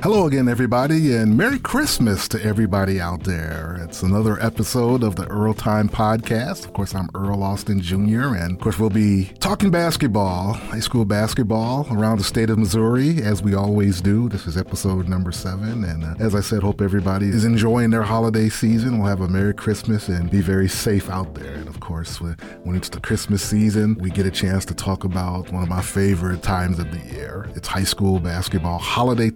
Hello again, everybody, and Merry Christmas to everybody out there. It's another episode of the Earl Time Podcast. Of course, I'm Earl Austin Jr., and of course, we'll be talking basketball, high school basketball around the state of Missouri, as we always do. This is episode number seven, and uh, as I said, hope everybody is enjoying their holiday season. We'll have a Merry Christmas and be very safe out there. And of course, when it's the Christmas season, we get a chance to talk about one of my favorite times of the year. It's high school basketball holiday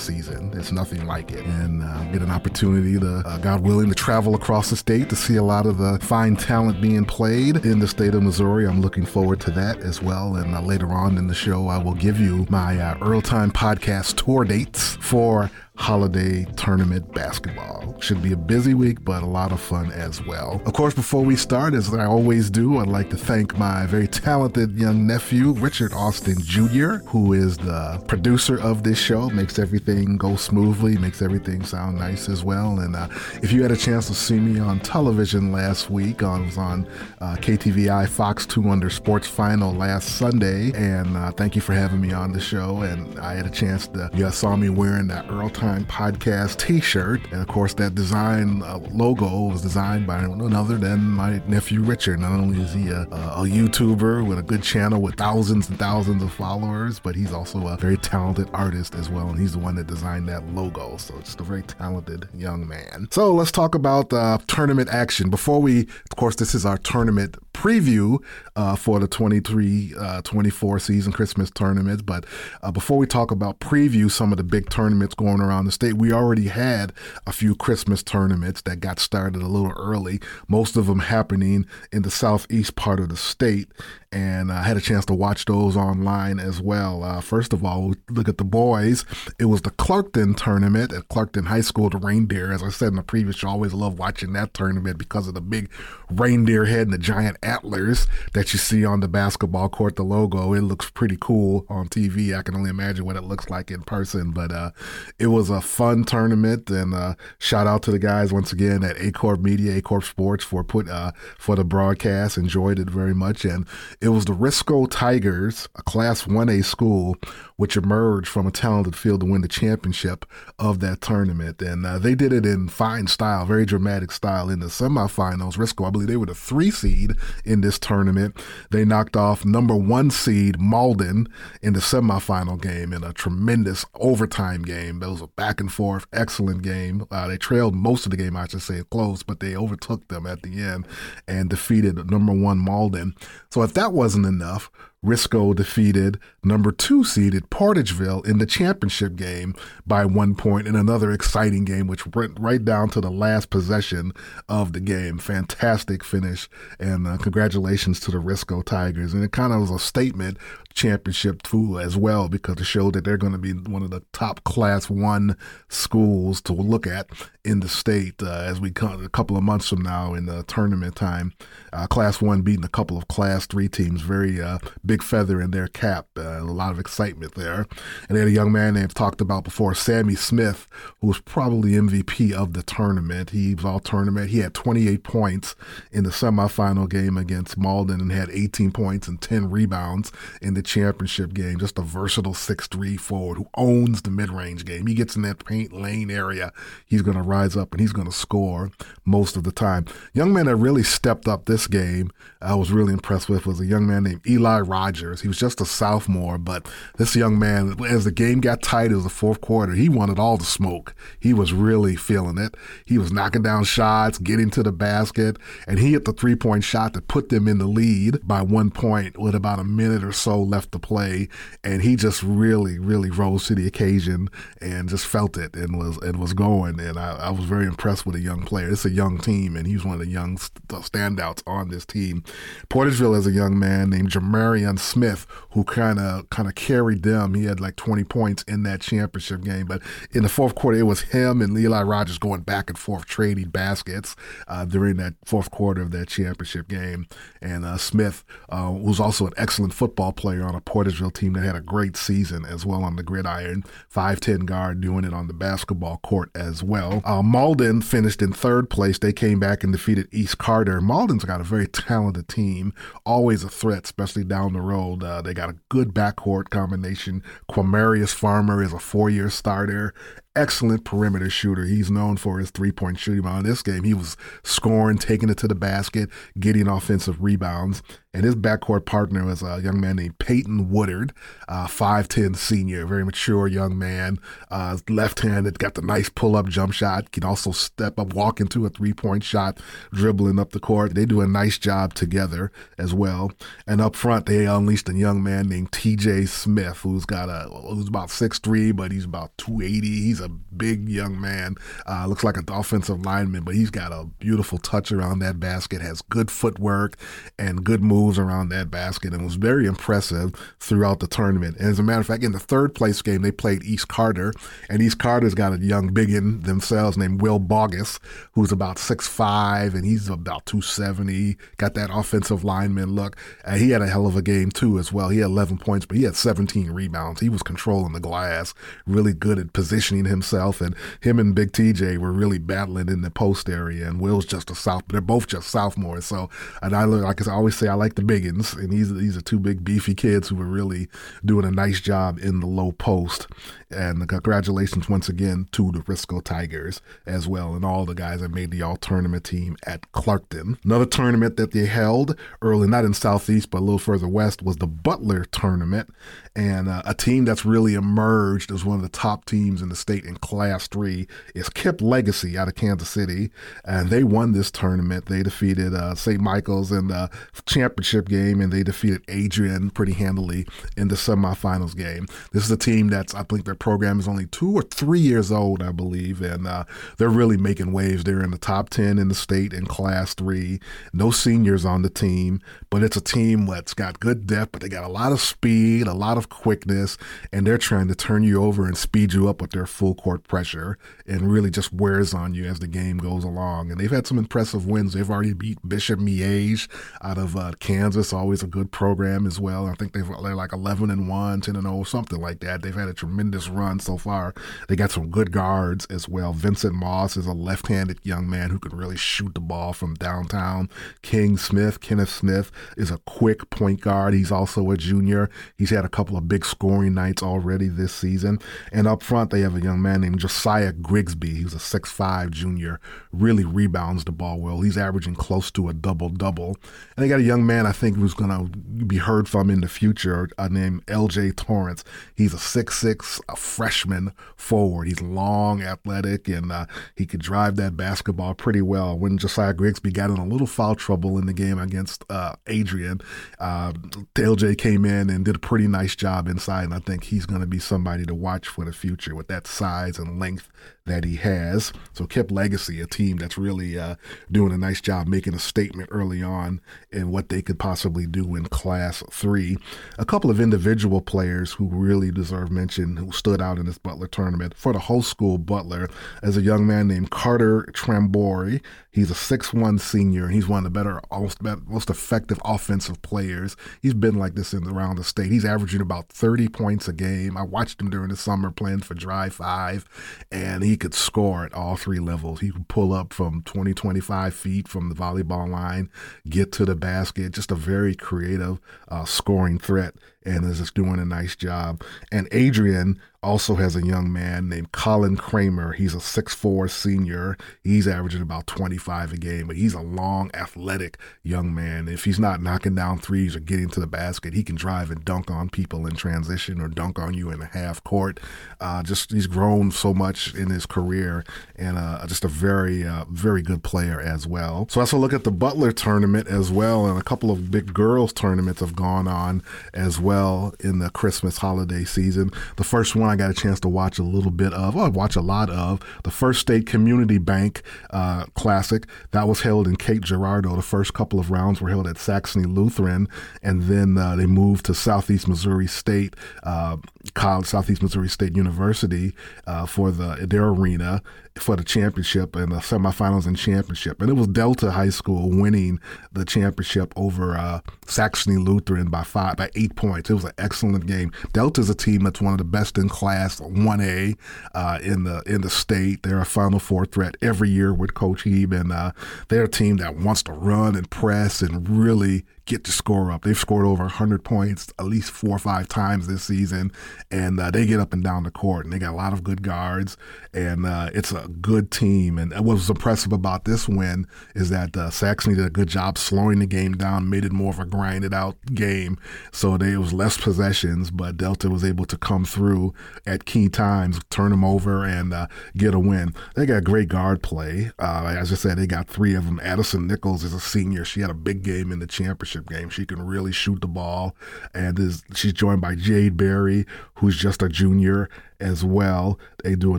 season. It's nothing like it. And uh, get an opportunity to, uh, God willing, to travel across the state to see a lot of the fine talent being played in the state of Missouri. I'm looking forward to that as well. And uh, later on in the show, I will give you my uh, Earl Time podcast tour dates for holiday tournament basketball. Should be a busy week, but a lot of fun as well. Of course, before we start, as I always do, I'd like to thank my very talented young nephew, Richard Austin Jr., who is the producer of this show, makes everything go smoothly, makes everything sound nice as well. And uh, if you had a chance to see me on television last week, I was on uh, KTVI Fox 2 under Sports Final last Sunday, and uh, thank you for having me on the show. And I had a chance to, you saw me wearing that Earl Time Podcast t shirt. And of course, that design uh, logo was designed by none other than my nephew Richard. Not only is he a, a, YouTuber with a good channel with thousands and thousands of followers, but he's also a very talented artist as well. And he's the one that designed that logo. So just a very talented young man. So let's talk about uh, tournament action. Before we, of course, this is our tournament preview uh, for the 23 uh, 24 season Christmas tournament. But uh, before we talk about preview some of the big tournaments going around the state, we already had a few Christmas tournaments that got started a little early, most of them happening in the southeast part of the state and I had a chance to watch those online as well. Uh, first of all, look at the boys. It was the Clarkton tournament at Clarkton High School, the reindeer. As I said in the previous show, I always love watching that tournament because of the big reindeer head and the giant antlers that you see on the basketball court, the logo. It looks pretty cool on TV. I can only imagine what it looks like in person, but uh, it was a fun tournament. And uh, shout out to the guys once again at Acorp Media, Acorp Sports for put uh, for the broadcast. Enjoyed it very much, and it was the Risco Tigers, a Class 1A school, which emerged from a talented field to win the championship of that tournament. And uh, they did it in fine style, very dramatic style in the semifinals. Risco, I believe they were the three seed in this tournament. They knocked off number one seed Malden in the semifinal game in a tremendous overtime game. It was a back and forth, excellent game. Uh, they trailed most of the game, I should say, close, but they overtook them at the end and defeated number one Malden. So if that that wasn't enough, Risco defeated number two seeded Portageville in the championship game by one point in another exciting game, which went right down to the last possession of the game. Fantastic finish, and uh, congratulations to the Risco Tigers. And it kind of was a statement championship too as well because it showed that they're going to be one of the top class one schools to look at in the state uh, as we come a couple of months from now in the tournament time. Uh, class one beating a couple of class three teams, very uh, big feather in their cap. Uh, a lot of excitement there. And they had a young man they've talked about before, Sammy Smith, who was probably MVP of the tournament. He was all tournament. He had 28 points in the semifinal game against Malden and had 18 points and 10 rebounds in the championship game. Just a versatile 6'3 forward who owns the mid range game. He gets in that paint lane area, he's going to rise up and he's going to score most of the time. Young man that really stepped up this game, I was really impressed with, was a young man named Eli Rogers. He was just a sophomore, but this young man, as the game got tight, it was the fourth quarter, he wanted all the smoke. He was really feeling it. He was knocking down shots, getting to the basket, and he hit the three point shot that put them in the lead by one point with about a minute or so left to play. And he just really, really rose to the occasion and just felt it and was and was going. And I, I was very impressed with a young player. It's a young team, and he's one of the young standouts on this team. Portageville has a young man named Jamarian Smith who kind of kind of carried them. He had like 20 points in that championship game, but in the fourth quarter, it was him and Eli Rogers going back and forth trading baskets uh, during that fourth quarter of that championship game. And uh, Smith uh, was also an excellent football player on a Portageville team that had a great season as well on the gridiron. 5'10 guard doing it on the basketball court as well. Uh, Malden finished in third place. They came back and defeated East Carter. Malden's got a very talented team, always a threat, especially down the road. Uh, they got a good backcourt combination. Quamarius Farmer is a four year starter excellent perimeter shooter. He's known for his three point shooting. But this game, he was scoring, taking it to the basket, getting offensive rebounds. And his backcourt partner was a young man named Peyton Woodard, uh, 5'10 senior, very mature young man, uh, left handed, got the nice pull up jump shot, can also step up, walk into a three point shot, dribbling up the court. They do a nice job together as well. And up front, they unleashed a young man named TJ Smith, who's got a, who's about 6'3, but he's about 280. He's a big young man, uh, looks like an offensive lineman, but he's got a beautiful touch around that basket, has good footwork and good moves around that basket and was very impressive throughout the tournament. And as a matter of fact, in the third place game, they played East Carter, and East Carter's got a young biggin themselves named Will Bogus, who's about six five, and he's about 270, got that offensive lineman look. And he had a hell of a game too as well. He had 11 points, but he had 17 rebounds. He was controlling the glass, really good at positioning himself, and him and Big TJ were really battling in the post area, and Will's just a south. They're both just sophomores, so and I look like I always say, I like the biggins, and these these are two big beefy kids who were really doing a nice job in the low post. And congratulations once again to the Risco Tigers as well, and all the guys that made the all tournament team at Clarkton. Another tournament that they held early, not in Southeast, but a little further west, was the Butler tournament, and uh, a team that's really emerged as one of the top teams in the state in Class Three is KIPP Legacy out of Kansas City, and they won this tournament. They defeated uh, St. Michael's in the championship game, and they defeated Adrian pretty handily in the semifinals game. This is a team that's I think their program is only two or three years old, I believe, and uh, they're really making waves. They're in the top ten in the state in Class Three. No seniors on the team, but it's a team that's got good depth, but they got a lot of speed, a lot of quickness, and they're trying to turn you over and speed you up with their full court pressure and really just wears on you as the game goes along. And they've had some impressive wins. They've already beat Bishop Miege out of uh, Kansas, always a good program as well. I think they've, they're like 11 and 1, 10 and 0, something like that. They've had a tremendous run so far. They got some good guards as well. Vincent Moss is a left handed young man who can really shoot the ball from downtown. King Smith, Kenneth Smith, is a quick point guard. He's also a junior. He's had a couple couple of big scoring nights already this season. And up front, they have a young man named Josiah Grigsby. He's a 6'5 junior, really rebounds the ball well. He's averaging close to a double double. And they got a young man I think who's going to be heard from in the future uh, named LJ Torrance. He's a 6'6 a freshman forward. He's long, athletic, and uh, he could drive that basketball pretty well. When Josiah Grigsby got in a little foul trouble in the game against uh, Adrian, uh, LJ came in and did a pretty nice job inside, and I think he's going to be somebody to watch for the future with that size and length that he has. So KIPP Legacy, a team that's really uh, doing a nice job making a statement early on in what they could possibly do in Class 3. A couple of individual players who really deserve mention who stood out in this Butler tournament. For the whole school, Butler, as a young man named Carter Trambori. He's a six-one senior, and he's one of the better, most, most effective offensive players. He's been like this in around the state. He's averaging about 30 points a game. I watched him during the summer playing for Drive 5, and he could score at all three levels. He could pull up from 20, 25 feet from the volleyball line, get to the basket. Just a very creative uh, scoring threat and is just doing a nice job. And Adrian also has a young man named Colin Kramer. He's a six-four senior. He's averaging about 25 a game, but he's a long, athletic young man. If he's not knocking down threes or getting to the basket, he can drive and dunk on people in transition or dunk on you in a half court. Uh, just he's grown so much in his career and uh, just a very, uh, very good player as well. So let's look at the Butler tournament as well, and a couple of big girls tournaments have gone on as well in the Christmas holiday season. The first one I got a chance to watch a little bit of, or watch a lot of, the First State Community Bank uh, Classic. That was held in Cape Girardeau. The first couple of rounds were held at Saxony Lutheran, and then uh, they moved to Southeast Missouri State uh, College, Southeast Missouri State University, uh, for the their arena for the championship and the semifinals and championship. And it was Delta High School winning the championship over uh, Saxony Lutheran by five by eight points. It was an excellent game. Delta is a team that's one of the best in class, one A uh, in the in the state. They're a Final Four threat every year with Coach Hebe, and uh, they're a team that wants to run and press and really get the score up. They've scored over 100 points at least four or five times this season, and uh, they get up and down the court, and they got a lot of good guards, and uh, it's a good team. And what was impressive about this win is that uh, Saxony did a good job slowing the game down, made it more of a grinded out game, so there was less possessions, but Delta was able to come through at key times, turn them over, and uh, get a win. They got great guard play. Uh, as I said, they got three of them. Addison Nichols is a senior. She had a big game in the championship championship game. She can really shoot the ball, and is she's joined by Jade Berry, who's just a junior as well. They do a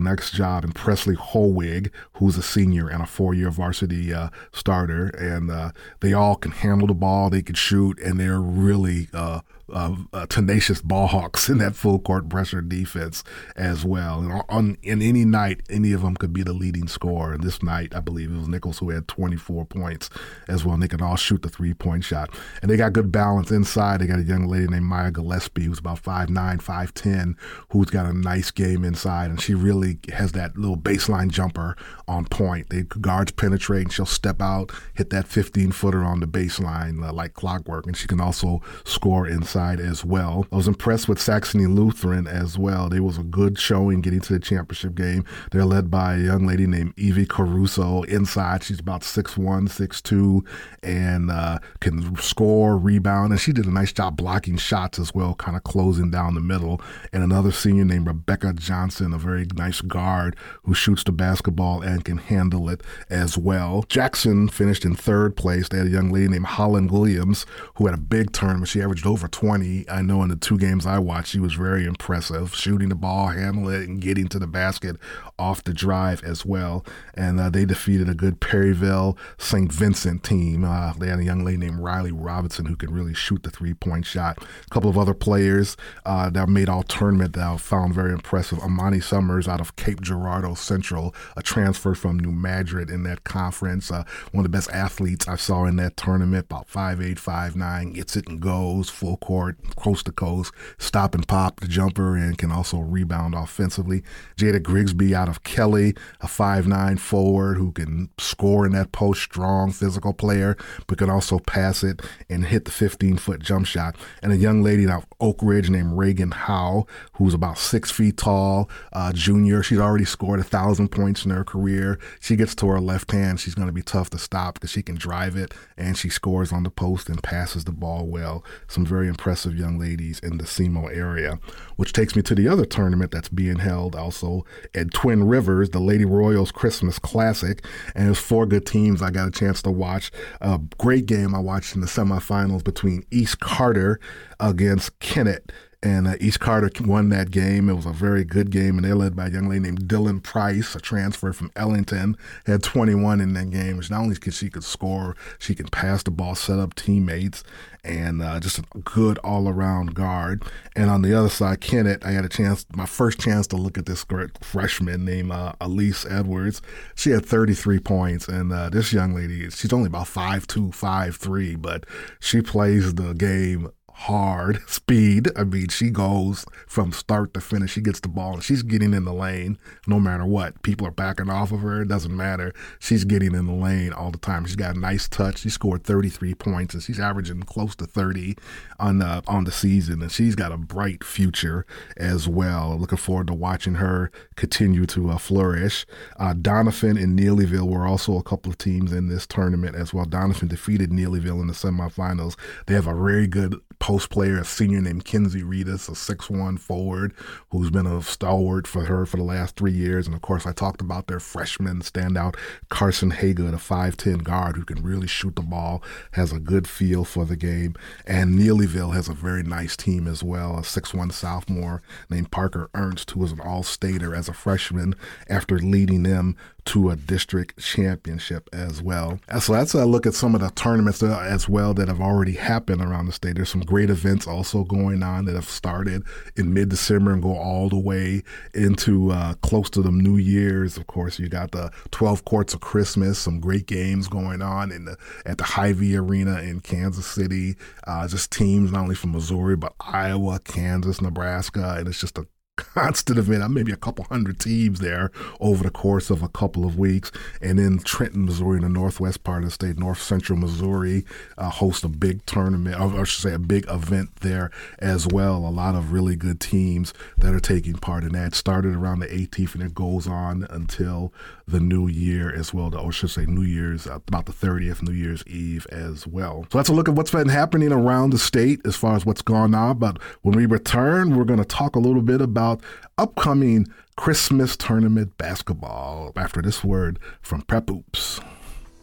nice job, and Presley Holwig, who's a senior and a four-year varsity uh, starter, and uh, they all can handle the ball. They can shoot, and they're really uh, uh, tenacious ball hawks in that full court pressure defense as well. And on in any night, any of them could be the leading scorer. And this night, I believe it was Nichols who had 24 points as well. And they can all shoot the three point shot. And they got good balance inside. They got a young lady named Maya Gillespie who's about 5'9, 5'10, who's got a nice game inside. And she really has that little baseline jumper on point. They guards penetrate and she'll step out, hit that 15 footer on the baseline uh, like clockwork. And she can also score inside side as well. I was impressed with Saxony Lutheran as well. They was a good showing getting to the championship game. They're led by a young lady named Evie Caruso. Inside, she's about 6'1", 6'2", and uh, can score, rebound, and she did a nice job blocking shots as well, kind of closing down the middle. And another senior named Rebecca Johnson, a very nice guard who shoots the basketball and can handle it as well. Jackson finished in third place. They had a young lady named Holland Williams who had a big tournament. She averaged over 20. I know in the two games I watched, he was very impressive, shooting the ball, handling it, and getting to the basket off the drive as well. And uh, they defeated a good Perryville St. Vincent team. Uh, they had a young lady named Riley Robinson who could really shoot the three point shot. A couple of other players uh, that made all tournament that I found very impressive. Amani Summers out of Cape Girardeau Central, a transfer from New Madrid in that conference. Uh, one of the best athletes I saw in that tournament, about 5'8, 5'9, gets it and goes, full court court, coast to coast, stop and pop the jumper, and can also rebound offensively. Jada Grigsby out of Kelly, a five-nine forward who can score in that post, strong physical player, but can also pass it and hit the 15 foot jump shot. And a young lady out of Oak Ridge named Reagan Howe, who's about six feet tall, uh, junior. She's already scored a thousand points in her career. She gets to her left hand, she's going to be tough to stop because she can drive it and she scores on the post and passes the ball well. Some very impressive impressive young ladies in the SEMO area, which takes me to the other tournament that's being held also at Twin Rivers, the Lady Royals Christmas Classic. And there's four good teams I got a chance to watch. A great game I watched in the semifinals between East Carter against Kennett and uh, East Carter won that game. It was a very good game, and they're led by a young lady named Dylan Price, a transfer from Ellington. Had 21 in that game, which not only could she could score, she can pass the ball, set up teammates, and uh, just a good all around guard. And on the other side, Kennett, I had a chance, my first chance to look at this freshman named uh, Elise Edwards. She had 33 points, and uh, this young lady, she's only about 5'2, 5'3, but she plays the game hard speed. I mean, she goes from start to finish. She gets the ball and she's getting in the lane no matter what. People are backing off of her. It doesn't matter. She's getting in the lane all the time. She's got a nice touch. She scored 33 points and she's averaging close to 30 on the on the season. And she's got a bright future as well. Looking forward to watching her continue to uh, flourish. Uh, Doniphan and Neelyville were also a couple of teams in this tournament as well. Doniphan defeated Neelyville in the semifinals. They have a very good post player, a senior named Kinsey Reedus, a six-one forward who's been a stalwart for her for the last three years. And of course, I talked about their freshman standout, Carson Haygood, a 5'10 guard who can really shoot the ball, has a good feel for the game. And Neelyville has a very nice team as well, a six-one sophomore named Parker Ernst, who was an all stater as a freshman after leading them to a district championship as well. So that's a look at some of the tournaments as well that have already happened around the state. There's some great events also going on that have started in mid December and go all the way into uh, close to the New Year's. Of course, you got the 12 Courts of Christmas, some great games going on in the at the Hy-Vee Arena in Kansas City. Uh, just teams not only from Missouri but Iowa, Kansas, Nebraska, and it's just a constant event, maybe a couple hundred teams there over the course of a couple of weeks. And then Trenton, Missouri, in the northwest part of the state, north central Missouri, uh, a big tournament, or I should say a big event there as well. A lot of really good teams that are taking part in that. Started around the 18th and it goes on until the new year as well. Or I should say New Year's, uh, about the 30th, New Year's Eve as well. So that's a look at what's been happening around the state as far as what's gone on. But when we return, we're going to talk a little bit about upcoming Christmas tournament basketball after this word from Prep Hoops.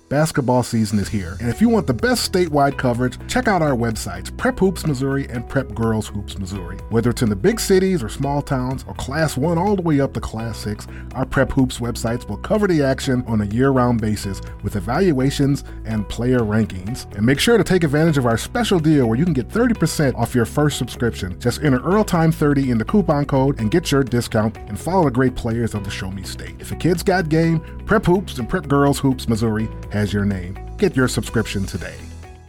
Basketball season is here, and if you want the best statewide coverage, check out our websites, Prep Hoops Missouri and Prep Girls Hoops Missouri. Whether it's in the big cities or small towns, or Class 1 all the way up to Class 6, our Prep Hoops websites will cover the action on a year round basis with evaluations and player rankings. And make sure to take advantage of our special deal where you can get 30% off your first subscription. Just enter EarlTime30 in the coupon code and get your discount and follow the great players of the Show Me State. If a kid's got game, Prep Hoops and Prep Girls Hoops Missouri has your name. Get your subscription today.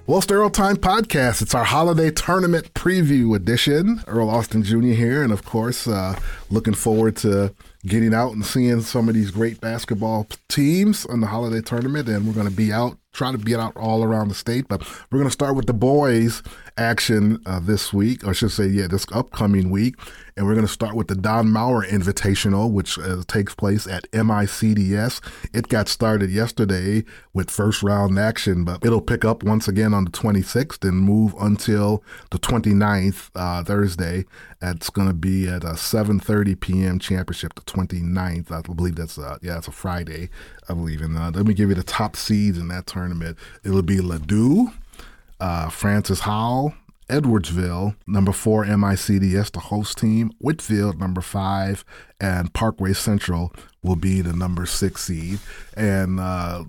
Well, Earl Time Podcast. It's our holiday tournament preview edition. Earl Austin Jr. here, and of course, uh, looking forward to getting out and seeing some of these great basketball teams in the holiday tournament. And we're going to be out, try to be out all around the state. But we're going to start with the boys action uh, this week, or I should say, yeah, this upcoming week. And we're going to start with the Don Mauer Invitational, which uh, takes place at MICDS. It got started yesterday with first round action, but it'll pick up once again on the 26th and move until the 29th, uh, Thursday. It's going to be at a 7.30 p.m. championship, the 29th. I believe that's, uh, yeah, it's a Friday, I believe. And uh, let me give you the top seeds in that tournament. It'll be Ladue uh, Francis Howell, Edwardsville, number four MICDS, the host team, Whitfield, number five, and Parkway Central will be the number six seed. And uh,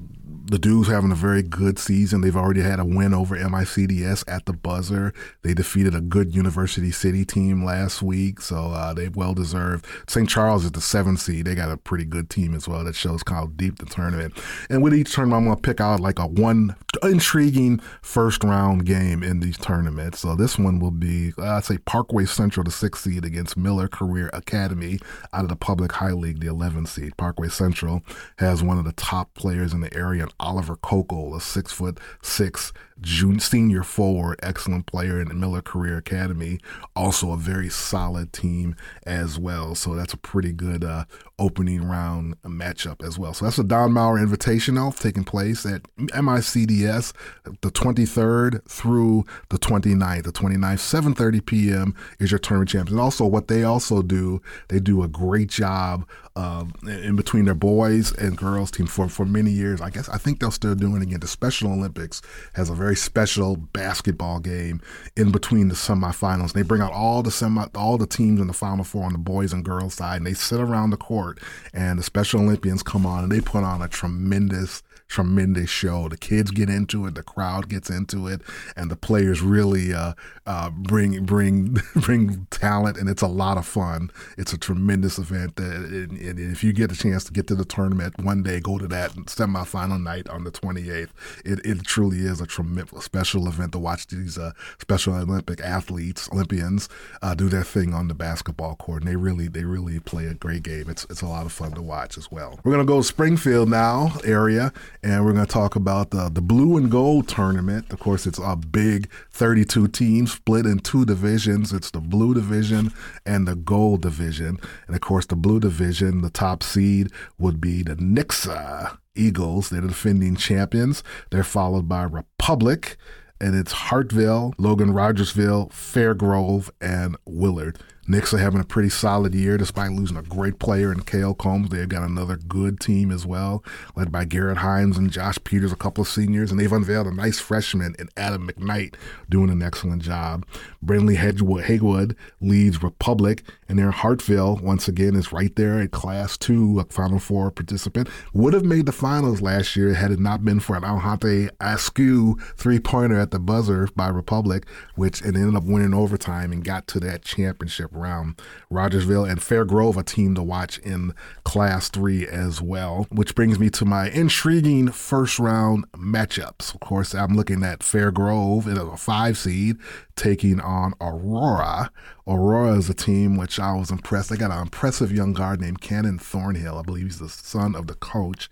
Ladue's having a very good season. They've already had a win over MICDS at the buzzer. They defeated a good University City team last week, so uh, they've well deserved. St. Charles is the seventh seed. They got a pretty good team as well. That shows how deep the tournament. And with each tournament, I'm going to pick out like a one intriguing first round game in these tournaments. So this one will be, I'd say, Parkway Central, the sixth seed against Miller Career Academy out of the Public High League, the 11th seed. Parkway Central has one of the top players in the area, Oliver Coco, a six foot six junior, senior forward, excellent player in the Miller Career Academy. Also a very solid team as well. So that's a pretty good uh, opening round matchup as well. So that's a Don Mauer Invitational taking place at MICDS the 23rd through the 29th. The 29th, 7.30 p.m. is your tournament champions. And also what they also do, they do a great job uh, in between their boys and girls team for, for many years. I guess I think they'll still do it again. The Special Olympics has a very special basketball game in between the semifinals. They bring out all the semi all the teams in the Final Four on the boys and girls side, and they sit around the court, and the Special Olympians come on and they put on a tremendous tremendous show. The kids get into it, the crowd gets into it, and the players really uh, uh, bring bring bring talent, and it's a lot of fun. It's a tremendous event, uh, and, and, if you get a chance to get to the tournament one day, go to that semifinal night on the 28th. It, it truly is a tremendous special event to watch these uh, Special Olympic athletes, Olympians, uh, do their thing on the basketball court, and they really they really play a great game. It's it's a lot of fun to watch as well. We're gonna go Springfield now area and we're going to talk about the, the blue and gold tournament. Of course, it's a big 32 teams split in two divisions. It's the blue division and the gold division. And of course, the blue division, the top seed would be the Nixa Eagles. They're the defending champions. They're followed by Republic, and it's Hartville, Logan Rogersville, Fairgrove, and Willard. Nixa are having a pretty solid year despite losing a great player in Kale Combs. They've got another good team as well, led by Garrett Himes and Josh Peters, a couple of seniors, and they've unveiled a nice freshman in Adam McKnight doing an excellent job. Brindley Haywood leads Republic, and their Hartville, once again, is right there at Class 2, a Final Four participant. Would have made the finals last year had it not been for an Alhante Askew three-pointer at the buzzer by Republic, which it ended up winning overtime and got to that championship round. Rogersville and Fairgrove, a team to watch in Class 3 as well, which brings me to my intriguing first round matchups. Of course, I'm looking at Fairgrove in a five seed taking on Aurora. Aurora is a team which I was impressed. They got an impressive young guard named Cannon Thornhill. I believe he's the son of the coach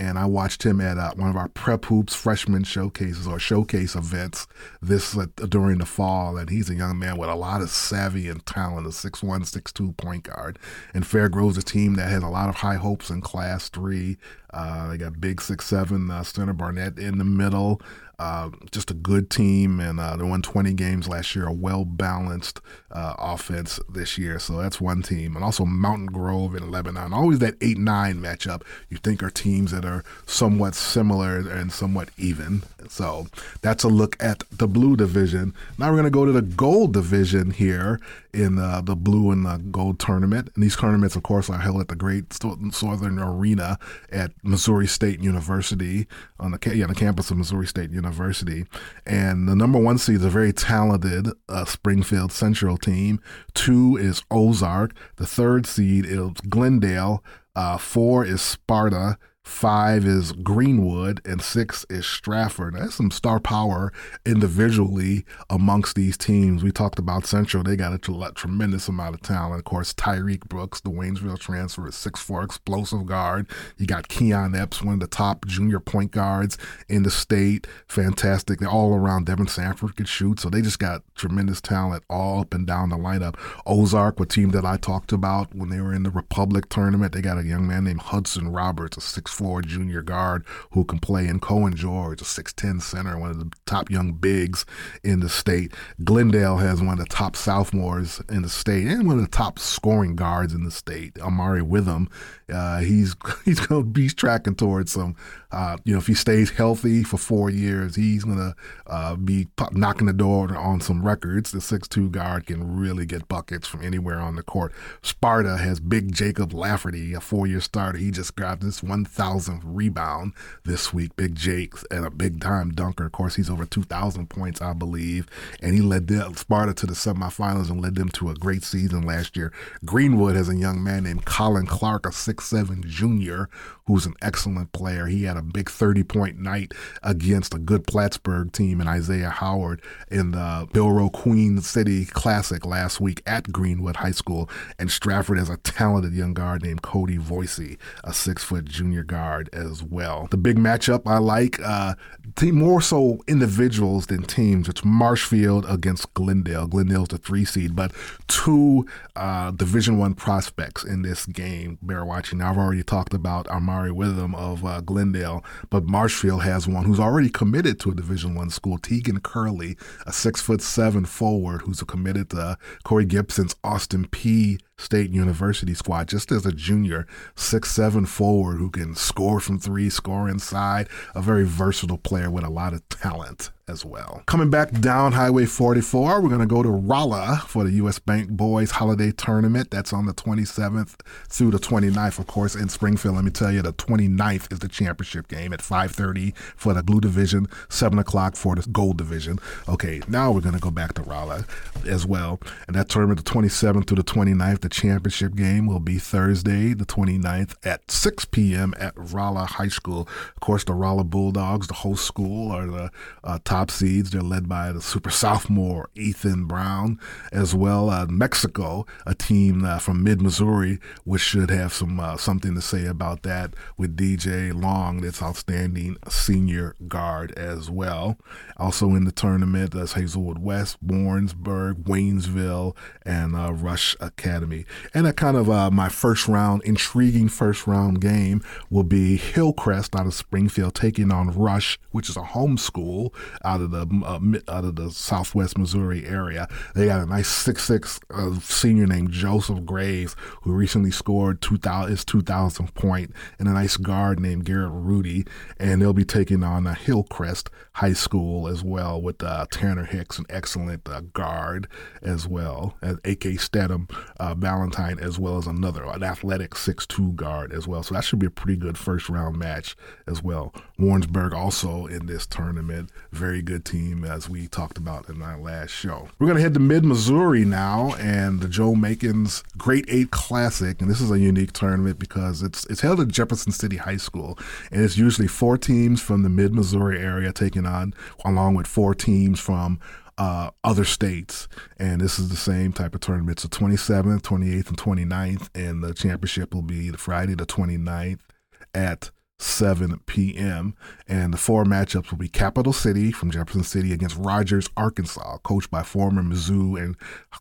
and I watched him at uh, one of our prep hoops freshman showcases or showcase events this uh, during the fall. And he's a young man with a lot of savvy and talent, a 6'1", 6'2", point guard. And Fairgrove's a team that has a lot of high hopes in Class Three. Uh, they got big six seven uh, Center Barnett in the middle. Uh, just a good team, and uh, they won 20 games last year. A well balanced uh, offense this year, so that's one team. And also Mountain Grove and Lebanon. Always that eight nine matchup. You think are teams that are somewhat similar and somewhat even. So that's a look at the blue division. Now we're going to go to the gold division here in uh, the blue and the gold tournament. And these tournaments, of course, are held at the Great Southern Arena at Missouri State University on the yeah, on the campus of Missouri State University. And the number one seed is a very talented uh, Springfield Central team. Two is Ozark. The third seed is Glendale. Uh, four is Sparta five is Greenwood, and six is Stratford. That's some star power individually amongst these teams. We talked about Central; they got a tremendous amount of talent. Of course, Tyreek Brooks, the Waynesville transfer, is six four explosive guard. You got Keon Epps, one of the top junior point guards in the state. Fantastic, They're all around. Devin Sanford could shoot, so they just got tremendous talent all up and down the lineup. Ozark, a team that I talked about when they were in the Republic tournament, they got a young man named Hudson Roberts, a six 6'4 junior guard who can play in Cohen George, a 6'10 center, one of the top young bigs in the state. Glendale has one of the top sophomores in the state and one of the top scoring guards in the state, Amari Witham. Uh, he's he's going to be tracking towards some, uh, you know, if he stays healthy for four years, he's going to uh, be knocking the door on some records. The six-two guard can really get buckets from anywhere on the court. Sparta has big Jacob Lafferty, a four-year starter. He just grabbed this 1,000th rebound this week. Big Jake and a big-time dunker. Of course, he's over 2,000 points, I believe, and he led the, Sparta to the semifinals and led them to a great season last year. Greenwood has a young man named Colin Clark, a six Seven junior, who's an excellent player. He had a big 30 point night against a good Plattsburgh team and Isaiah Howard in the Bilro Queen City Classic last week at Greenwood High School. And Stratford has a talented young guard named Cody Voisey, a six foot junior guard as well. The big matchup I like, uh, team more so individuals than teams. It's Marshfield against Glendale. Glendale's the three seed, but two uh, Division One prospects in this game bear watching now, I've already talked about Amari Witham of uh, Glendale, but Marshfield has one who's already committed to a Division One school. Tegan Curley, a six foot seven forward who's committed to Corey Gipson's Austin Peay State University squad just as a junior, six seven forward who can score from three, score inside, a very versatile player with a lot of talent as well. Coming back down Highway 44, we're going to go to Rolla for the U.S. Bank Boys Holiday Tournament. That's on the 27th through the 29th, of course, in Springfield. Let me tell you, the 29th is the championship game at 5:30 for the Blue Division, 7 o'clock for the Gold Division. Okay, now we're going to go back to Rolla as well, and that tournament, the 27th through the 29th. The championship game will be Thursday, the 29th at 6 p.m. at Rolla High School. Of course, the Rolla Bulldogs, the host school, are the uh, top seeds. They're led by the super sophomore Ethan Brown, as well uh, Mexico, a team uh, from mid Missouri, which should have some uh, something to say about that with DJ Long, this outstanding senior guard as well. Also in the tournament, that's Hazelwood West, Warrensburg, Waynesville, and uh, Rush Academy. And a kind of uh, my first round, intriguing first round game will be Hillcrest out of Springfield taking on Rush, which is a home school out of the uh, out of the Southwest Missouri area. They got a nice six six uh, senior named Joseph Graves who recently scored two thousand his two thousand point, and a nice guard named Garrett Rudy, and they'll be taking on a Hillcrest High School as well with uh, Tanner Hicks, an excellent uh, guard as well, as A.K. Stedham uh, Valentine, as well as another an athletic six two guard as well. So that should be a pretty good first round match as well. Warrensburg also in this tournament, very good team as we talked about in our last show. We're gonna head to Mid Missouri now and the Joe Machens Great Eight Classic, and this is a unique tournament because it's it's held at Jefferson City High School, and it's usually four teams from the Mid Missouri area taking on, along with four teams from uh, other states. And this is the same type of tournament. So 27th, 28th, and 29th. And the championship will be Friday the 29th at 7 p.m. And the four matchups will be Capital City from Jefferson City against Rogers, Arkansas, coached by former Mizzou and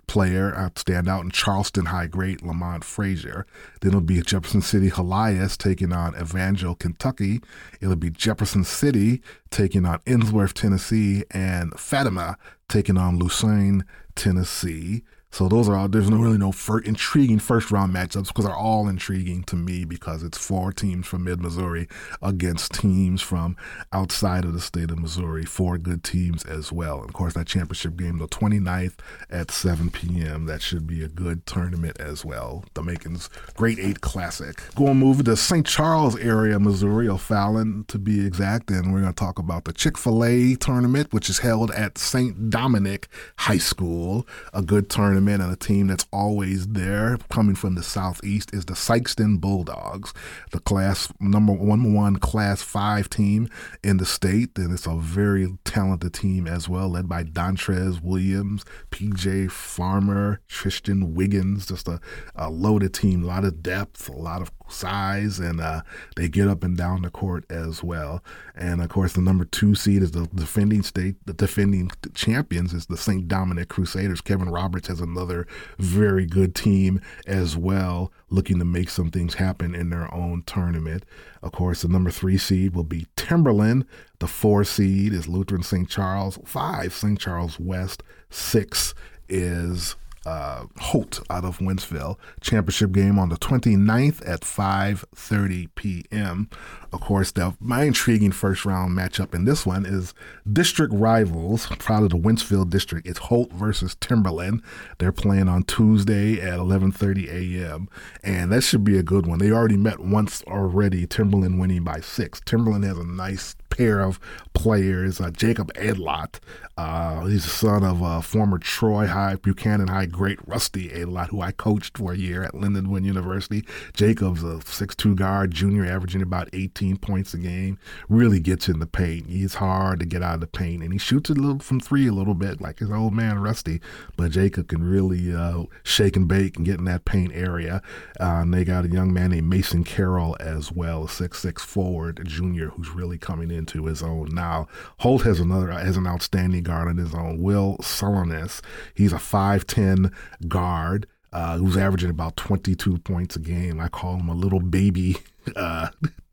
player uh, standout in Charleston high great Lamont Frazier. Then it'll be Jefferson City Helias taking on Evangel, Kentucky. It'll be Jefferson City taking on Ensworth, Tennessee, and Fatima taking on Lausanne, Tennessee. So those are all. There's no really no fir- intriguing first round matchups because they're all intriguing to me because it's four teams from Mid Missouri against teams from outside of the state of Missouri. Four good teams as well. And of course, that championship game, the 29th at 7 p.m. That should be a good tournament as well. The Machens Great Eight Classic. Going move to St. Charles area, Missouri, O'Fallon to be exact, and we're going to talk about the Chick Fil A tournament, which is held at St. Dominic High School. A good tournament tournament and a team that's always there coming from the southeast is the Sikeston Bulldogs, the class number one one class five team in the state. And it's a very talented team as well, led by Dontrez Williams, PJ Farmer, Tristan Wiggins, just a, a loaded team, a lot of depth, a lot of size, and uh, they get up and down the court as well. And of course, the number two seed is the defending state, the defending champions is the St. Dominic Crusaders. Kevin Roberts has another very good team as well, looking to make some things happen in their own tournament. Of course, the number three seed will be Timberland. The four seed is Lutheran St. Charles. Five, St. Charles West. Six is uh, Holt out of Wentzville. Championship game on the 29th at 5:30 p.m. Of course, the, my intriguing first round matchup in this one is district rivals. Proud of the Wentzville district. It's Holt versus Timberland. They're playing on Tuesday at 11:30 a.m. and that should be a good one. They already met once already. Timberland winning by six. Timberland has a nice pair of players. Uh, Jacob Edlott, uh, he's the son of uh, former Troy High, Buchanan High great Rusty Edlott, who I coached for a year at Lindenwood University. Jacob's a six-two guard, junior, averaging about 18 points a game. Really gets in the paint. He's hard to get out of the paint, and he shoots a little from three a little bit, like his old man Rusty. But Jacob can really uh, shake and bake and get in that paint area. Uh, and they got a young man named Mason Carroll as well, a six-six forward junior, who's really coming into his own now. Holt has another has an outstanding guard on his own, Will Solonis. He's a 5'10 guard uh, who's averaging about 22 points a game. I call him a little baby uh,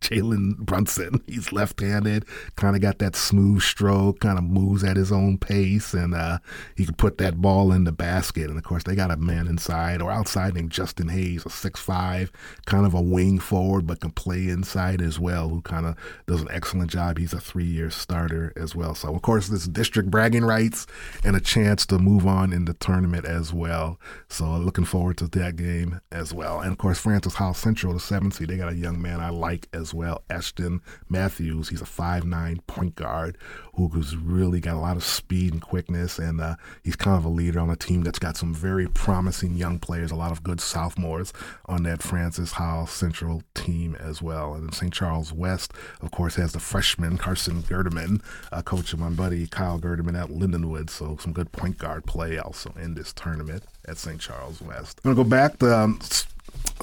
Jalen Brunson. He's left-handed, kind of got that smooth stroke, kind of moves at his own pace, and uh, he can put that ball in the basket. And of course, they got a man inside or outside named Justin Hayes, a six-five, kind of a wing forward, but can play inside as well. Who kind of does an excellent job. He's a three-year starter as well. So of course, this district bragging rights and a chance to move on in the tournament as well. So looking forward to that game as well. And of course, Francis Howell Central, the seventh seed, they got a young man I like as well, Ashton Matthews. He's a five-nine point guard who's really got a lot of speed and quickness, and uh, he's kind of a leader on a team that's got some very promising young players, a lot of good sophomores on that Francis Howell Central team as well. And then St. Charles West, of course, has the freshman Carson Gerdeman, uh, coach of my buddy Kyle Gerdeman at Lindenwood. So some good point guard play also in this tournament at St. Charles West. I'm going to go back to um,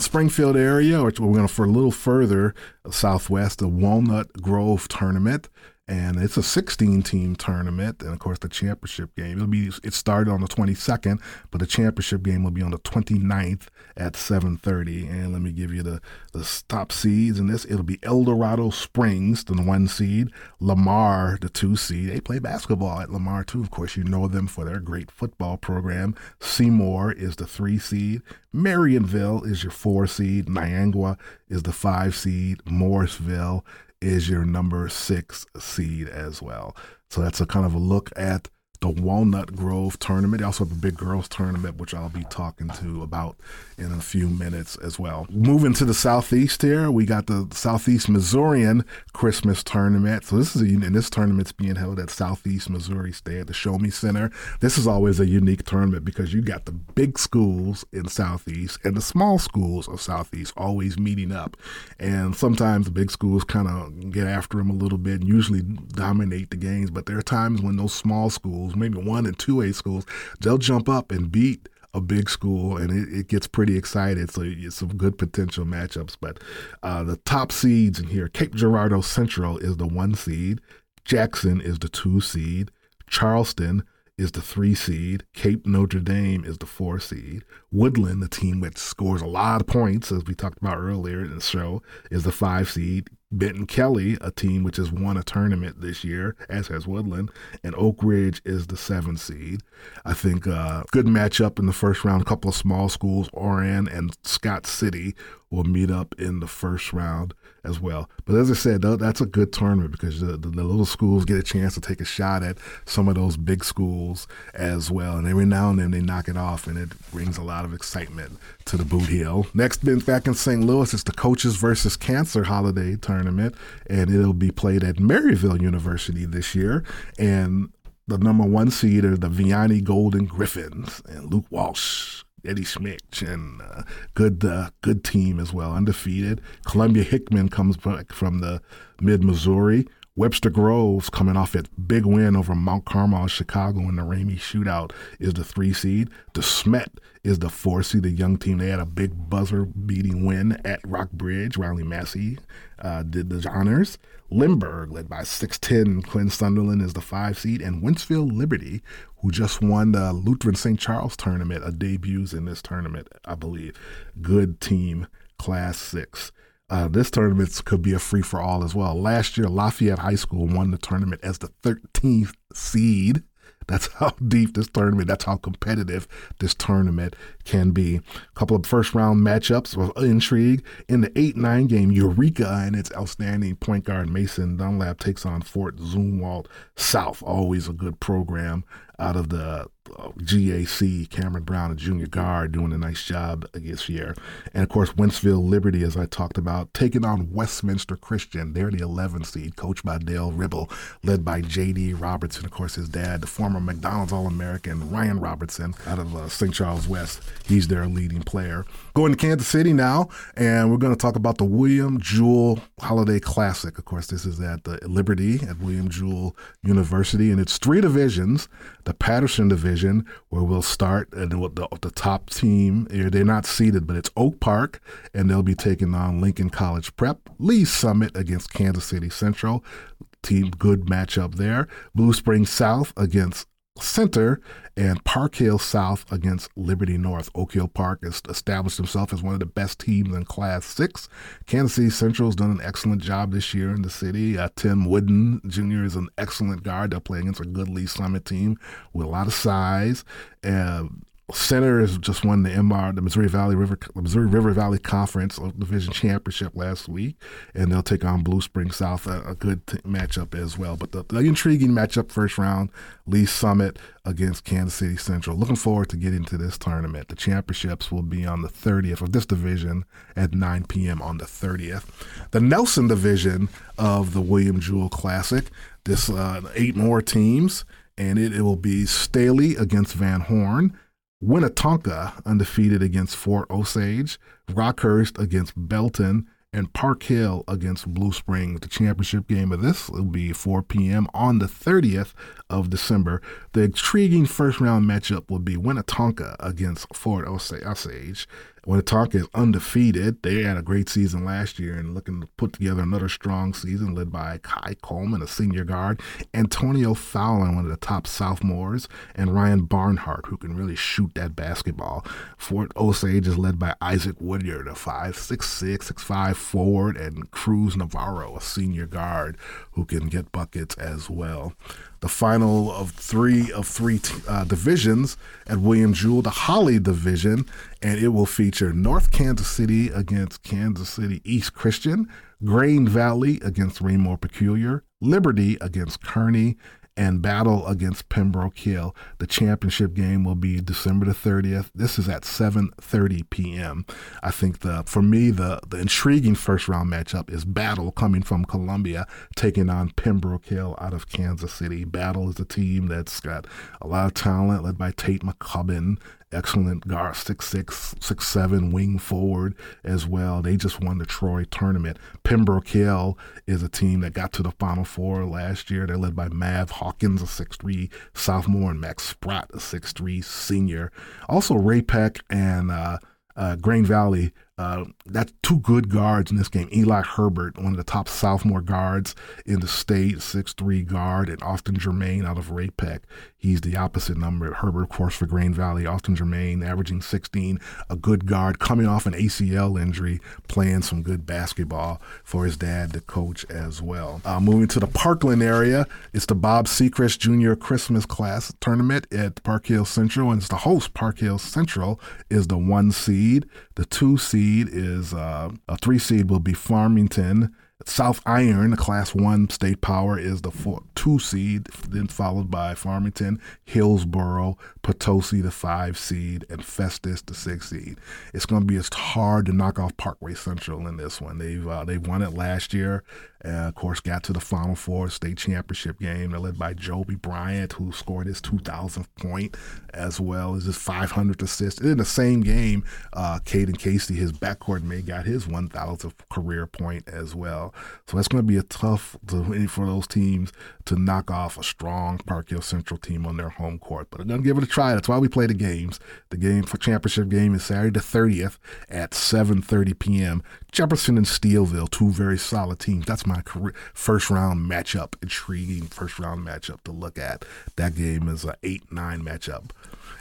Springfield area, which we're going to for a little further southwest, the Walnut Grove tournament. And it's a 16 team tournament. And of course the championship game it'll be it started on the 22nd but the championship game will be on the 29th at 7.30 and let me give you the, the top seeds in this. It'll be eldorado springs the one seed lamar the two seed. They play basketball at lamar too. Of course you know them for their great football program. Seymour is the three seed. Marionville is your four seed. Niangua is the five seed. Morrisville is your number six seed as well. So that's a kind of a look at the Walnut Grove tournament. They also have a big girls tournament, which I'll be talking to about in a few minutes as well. Moving to the southeast here, we got the Southeast Missourian Christmas tournament. So this is a, and this tournament's being held at Southeast Missouri State at the Show Me Center. This is always a unique tournament because you got the big schools in Southeast and the small schools of Southeast always meeting up, and sometimes the big schools kind of get after them a little bit and usually dominate the games. But there are times when those small schools schools, maybe one and two A schools, they'll jump up and beat a big school, and it, it gets pretty excited. So it's some good potential matchups. But uh, the top seeds in here, Cape Girardeau Central is the one seed, Jackson is the two seed, Charleston is the three seed. Cape Notre Dame is the four seed. Woodland, the team which scores a lot of points, as we talked about earlier in the show, is the five seed. Benton Kelly, a team which has won a tournament this year, as has Woodland, and Oak Ridge is the seven seed. I think uh, good matchup in the first round. A couple of small schools, Oran and Scott City, will meet up in the first round as well. But as I said, that's a good tournament because the, the, the, little schools get a chance to take a shot at some of those big schools as well. And every now and then they knock it off, and it brings a lot of excitement to the Bootheel. Next, back in St. Louis, it's the Coaches versus Cancer Holiday Tournament, and it'll be played at Maryville University this year. And the number one seed are the Vianney Golden Griffins and Luke Walsh Eddie Schmidt and uh, good uh, good team as well, undefeated. Columbia Hickman comes back from the mid Missouri. Webster Groves coming off a big win over Mount Carmel, Chicago in the Ramey shootout is the three seed. De Smet is the four seed. The young team they had a big buzzer beating win at Rock Bridge. Riley Massey uh, did the honors. Lindbergh, led by 6'10, Quinn Sunderland is the five seed, and Wentzville Liberty, who just won the Lutheran St. Charles tournament, a debuts in this tournament, I believe. Good team, Class 6. Uh, this tournament could be a free for all as well. Last year, Lafayette High School won the tournament as the 13th seed. That's how deep this tournament, that's how competitive this tournament can be. A couple of first round matchups of intrigue. In the 8 9 game, Eureka and its outstanding point guard Mason Dunlap takes on Fort Zumwalt South. Always a good program out of the GAC, Cameron Brown, a junior guard, doing a nice job this year. And of course, Wentzville Liberty, as I talked about, taking on Westminster Christian. They're the 11th seed, coached by Dale Ribble, led by J.D. Robertson, of course, his dad, the former McDonald's All American, Ryan Robertson, out of uh, St. Charles West. He's their leading player. Going to Kansas City now, and we're going to talk about the William Jewell Holiday Classic. Of course, this is at the Liberty at William Jewell University, and it's three divisions. The Patterson division, where we'll start, uh, and the, the top team, they're not seeded, but it's Oak Park, and they'll be taking on Lincoln College Prep. Lee Summit against Kansas City Central team good matchup there. Blue Springs South against Center and Park Hill South against Liberty North. Oak Hill Park has established himself as one of the best teams in Class 6. Kansas City Central has done an excellent job this year in the city. Uh, Tim Wooden Jr. is an excellent guard. They're playing against a good Lee Summit team with a lot of size. Uh, Center has just won the MR, the Missouri Valley River, Missouri River Valley Conference Division Championship last week, and they'll take on Blue Spring South, a, a good t- matchup as well. But the, the, intriguing matchup, first round, Lee Summit against Kansas City Central. Looking forward to getting to this tournament. The championships will be on the 30th of this division at 9 p.m. on the 30th. The Nelson division of the William Jewell Classic. This uh, eight more teams, and it, it will be Staley against Van Horn. Winnetonka undefeated against Fort Osage, Rockhurst against Belton, and Park Hill against Blue Springs. The championship game of this will be 4 p.m. on the 30th of December. The intriguing first round matchup will be Winnetonka against Fort Osage. Winnetonka is undefeated. They had a great season last year and looking to put together another strong season led by Kai Coleman, a senior guard, Antonio Fowler, one of the top sophomores, and Ryan Barnhart, who can really shoot that basketball. Fort Osage is led by Isaac Woodyard, a 5'6'6", 6'5 forward, and Cruz Navarro, a senior guard, who can get buckets as well the final of three of three uh, divisions at William Jewell, the Holly division, and it will feature North Kansas City against Kansas City East Christian, Grain Valley against Raymore Peculiar, Liberty against Kearney, and battle against Pembroke Hill. The championship game will be December the 30th. This is at 7:30 p.m. I think the for me the the intriguing first round matchup is Battle coming from Columbia taking on Pembroke Hill out of Kansas City. Battle is a team that's got a lot of talent led by Tate McCubbin excellent guard, six six, six seven wing forward as well. They just won the Troy tournament. Pembroke Hill is a team that got to the Final Four last year. They're led by Mav Hawkins, a six three sophomore, and Max Spratt, a six three senior. Also, Ray-Pec and uh, uh, Grain Valley uh, that's two good guards in this game. Eli Herbert, one of the top sophomore guards in the state, six-three guard, and Austin Germain out of Ray-Pec. He's the opposite number. Herbert, of course, for Grain Valley. Austin Germain, averaging 16, a good guard, coming off an ACL injury, playing some good basketball for his dad, the coach, as well. Uh, moving to the Parkland area, it's the Bob Sechrist Jr. Christmas Class Tournament at Park Hill Central, and it's the host. Park Hill Central is the one seed. The two seed is uh, a three seed will be Farmington. South Iron, the Class One state power, is the four, two seed, then followed by Farmington, Hillsboro, Potosi, the five seed, and Festus, the six seed. It's going to be as hard to knock off Parkway Central in this one. They've uh, they won it last year. Uh, of course, got to the Final Four state championship game. They're led by Joby Bryant, who scored his 2,000th point, as well as his 500th assist. And In the same game, uh, Caden Casey, his backcourt mate, got his 1,000th career point as well. So that's going to be a tough to, for those teams to knock off a strong Park Hill Central team on their home court. But I'm going to give it a try. That's why we play the games. The game for championship game is Saturday the 30th at 7:30 p.m. Jefferson and Steelville, two very solid teams. That's my career, first round matchup, intriguing first round matchup to look at. That game is an 8 9 matchup.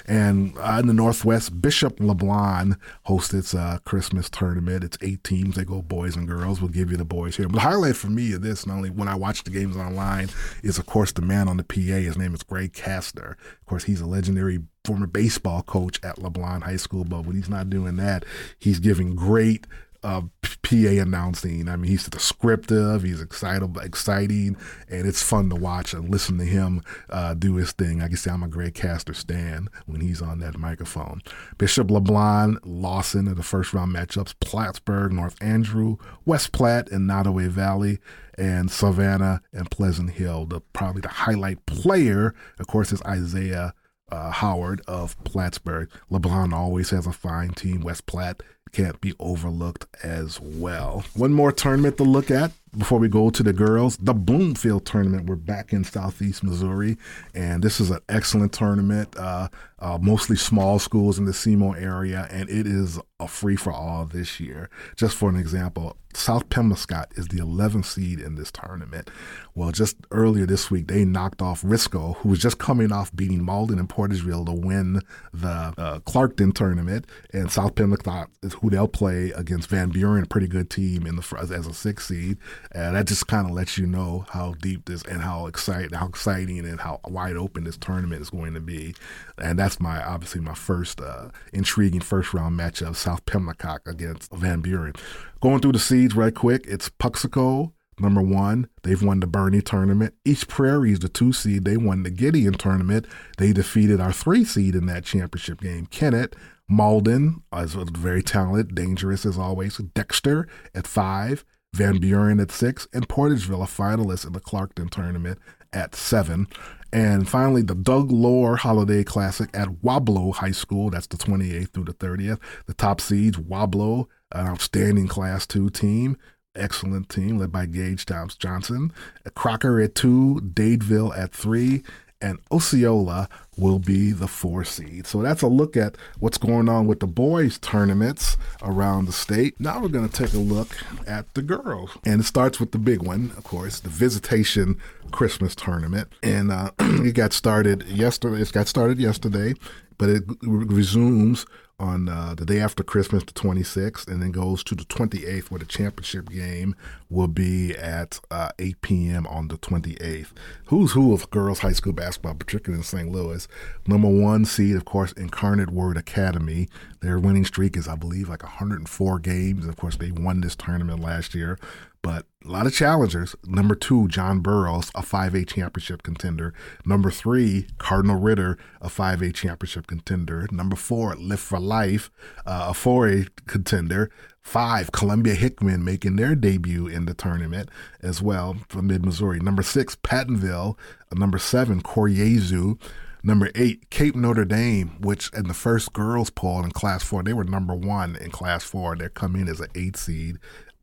And uh, in the Northwest, Bishop LeBlond hosts its uh, Christmas tournament. It's eight teams. They go boys and girls. We'll give you the boys here. But the highlight for me of this, not only when I watch the games online, is of course the man on the PA. His name is Greg Kastner. Of course, he's a legendary former baseball coach at LeBlond High School. But when he's not doing that, he's giving great uh, PA announcing. I mean, he's descriptive, he's excitable, exciting, and it's fun to watch and listen to him uh, do his thing. I can say I'm a Greg Kastner stan when he's on that microphone. Bishop LeBlond, Lawson in the first round matchups, Plattsburgh, North Andrew, West Platte, and Nodaway Valley, and Savannah and Pleasant Hill. The probably the highlight player, of course, is Isaiah uh, Howard of Plattsburgh. LeBlond always has a fine team. West Platte can't be overlooked as well. One more tournament to look at before we go to the girls, the Bloomfield tournament. We're back in Southeast Missouri, and this is an excellent tournament. Uh, uh, mostly small schools in the SEMO area, and it is a free for all this year. Just for an example, South Pemiscot is the 11th seed in this tournament. Well, just earlier this week, they knocked off Risco, who was just coming off beating Malden and Portageville to win the uh, Clarkton tournament, and South Pemiscot is who they'll play against Van Buren, a pretty good team in the as a six seed. And that just kind of lets you know how deep this and how exciting, how exciting and how wide open this tournament is going to be. And that's my obviously my first uh, intriguing first round matchup: South Pemiscot against Van Buren. Going through the seeds right quick. It's Puxico, number one. They've won the Bernie tournament. East Prairie is the two seed. They won the Gideon tournament. They defeated our three seed in that championship game. Kennett, Malden, as very talented, dangerous as always. Dexter at five. Van Buren at six, and Portageville, a finalist in the Clarkton tournament, at seven. And finally, the Doug Lohr Holiday Classic at Weaubleau High School. That's the 28th through the 30th. The top seeds, Weaubleau, an outstanding Class 2 team. Excellent team led by Gage Thomas Johnson. Crocker at two, Dadeville at three, and Osceola will be the four seed. So that's a look at what's going on with the boys' tournaments around the state. Now we're going to take a look at the girls. And it starts with the big one, of course, the Visitation Christmas Tournament. And uh, it got started yesterday. It got started yesterday, but it resumes on uh, the day after Christmas, the 26th, and then goes to the 28th, where the championship game will be at uh, 8 p.m. on the 28th. Who's who of girls high school basketball, particularly in St. Louis? Number one seed, of course, Incarnate Word Academy. Their winning streak is, I believe, like 104 games. Of course, they won this tournament last year but a lot of challengers. Number two, John Burroughs, a 5A championship contender. Number three, Cardinal Ritter, a 5A championship contender. Number four, Lift for Life, uh, a 4A contender. Five, Columbia Hickman making their debut in the tournament as well from mid Missouri. Number six, Pattonville. Number seven, Cor Jesu. Number eight, Cape Notre Dame, which in the first girls poll in Class 4, they were number one in Class 4. They're coming in as an eight seed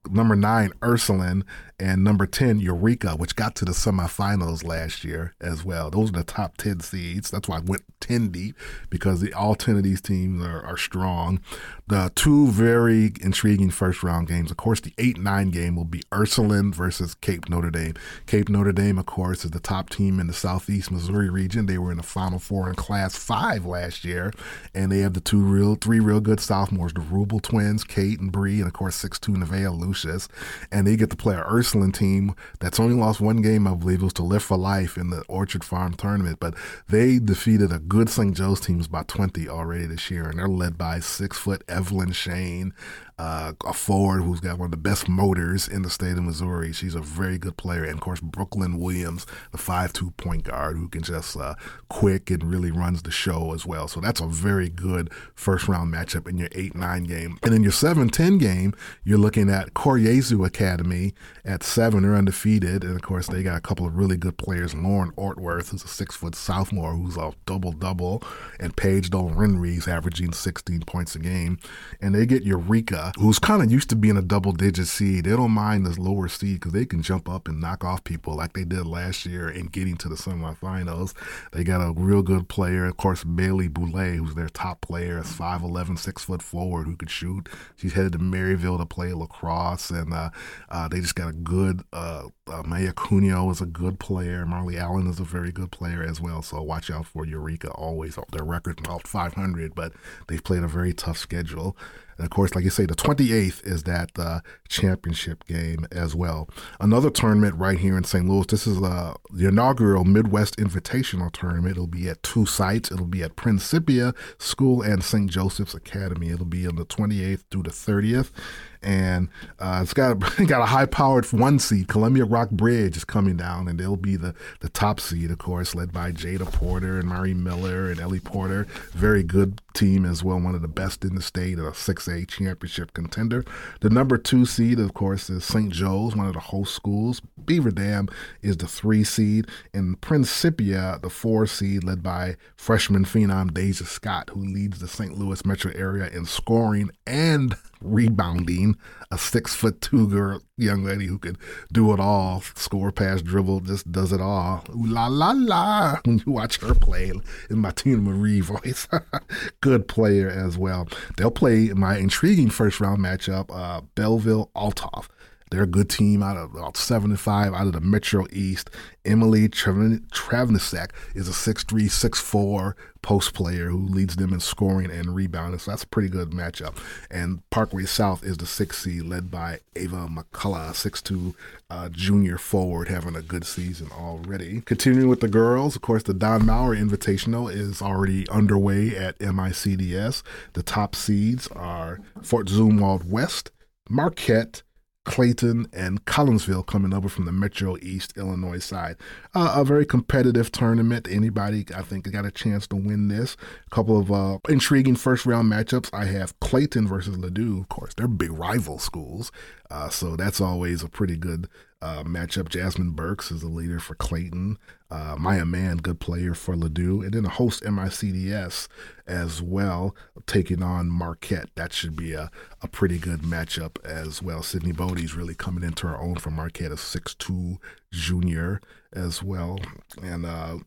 number nine, Ursuline, and number 10, Eureka, which got to the semifinals last year as well. Those are the top 10 seeds. That's why I went 10 deep because the, all 10 of these teams are, are strong. The two very intriguing first round games, of course, the 8 9 game will be Ursuline versus Cape Notre Dame. Cape Notre Dame, of course, is the top team in the Southeast Missouri region. They were in the Final Four in Class 5 last year, and they have the two real, three real good sophomores, the Rubel twins, Kate and Bree, and of course, 6'2 Nevaeh Lucius. And they get to play an Ursuline team that's only lost one game, I believe, it was to Lift for Life in the Orchard Farm tournament, but they defeated a good St. Joe's team, by 20 already this year, and they're led by six foot Evelyn Shane uh, a forward who's got one of the best motors in the state of Missouri. She's a very good player. And of course, Brooklyn Williams, the 5 2 point guard who can just uh, quick and really runs the show as well. So that's a very good first round matchup in your 8 9 game. And in your 7 10 game, you're looking at Cor Jesu Academy at 7. They're undefeated. And of course, they got a couple of really good players. Lauren Ortworth, who's a six foot sophomore who's a double double, and Paige Dolan-Renries averaging 16 points a game. And they get Eureka who's kind of used to being a double digit seed. They don't mind this lower seed because they can jump up and knock off people like they did last year and getting to the semifinals. They got a real good player, of course, Bailey Boulay, who's their top player, is 5'11, 6 foot forward who could shoot. She's headed to Maryville to play lacrosse, and uh, uh, they just got a good, uh, uh, Maya Cuneo is a good player. Marley Allen is a very good player as well. So watch out for Eureka always. Their record about 500, but they've played a very tough schedule. And of course, like you say, the 28th is that uh, championship game as well. Another tournament right here in St. Louis. This is uh, the inaugural Midwest Invitational Tournament. It'll be at two sites. It'll be at Principia School and St. Joseph's Academy. It'll be on the 28th through the 30th and uh, it's got a, got a high powered one seed. Columbia Rock Bridge is coming down, and they'll be the the top seed, of course, led by Jada Porter and Mary Miller and Ellie Porter. Very good team as well, one of the best in the state, a 6A championship contender. The number two seed, of course, is St. Joe's, one of the host schools. Beaver Dam is the three seed, and Principia, the four seed, led by freshman phenom Deja Scott, who leads the St. Louis metro area in scoring and rebounding, a six foot two girl, young lady who could do it all, score, pass, dribble, just does it all. Ooh, la la la. When you watch her play in my Teena Marie voice, good player as well. They'll play my intriguing first round matchup, uh, Belleville Althoff. They're a good team out of about seven and five out of the Metro East. Emily Travnicek is a 6'3", 6'4", post player who leads them in scoring and rebounding. So that's a pretty good matchup. And Parkway South is the 6 seed led by Ava McCullough, 6'2", uh, junior forward, having a good season already. Continuing with the girls, of course, the Don Mower Invitational is already underway at MICDS. The top seeds are Fort Zumwalt West, Marquette, Clayton and Collinsville coming over from the Metro East Illinois side. Uh, a very competitive tournament. Anybody, I think, got a chance to win this. A couple of uh, intriguing first round matchups. I have Clayton versus Ladue. Of course, they're big rival schools. Uh, so that's always a pretty good uh, matchup. Jasmine Burks is the leader for Clayton. Uh, Maya Mann, good player for Ladue. And then a host MICDS as well, taking on Marquette. That should be a, a pretty good matchup as well. Sydney Bodie's really coming into her own for Marquette, a 6'2 junior as well. And uh,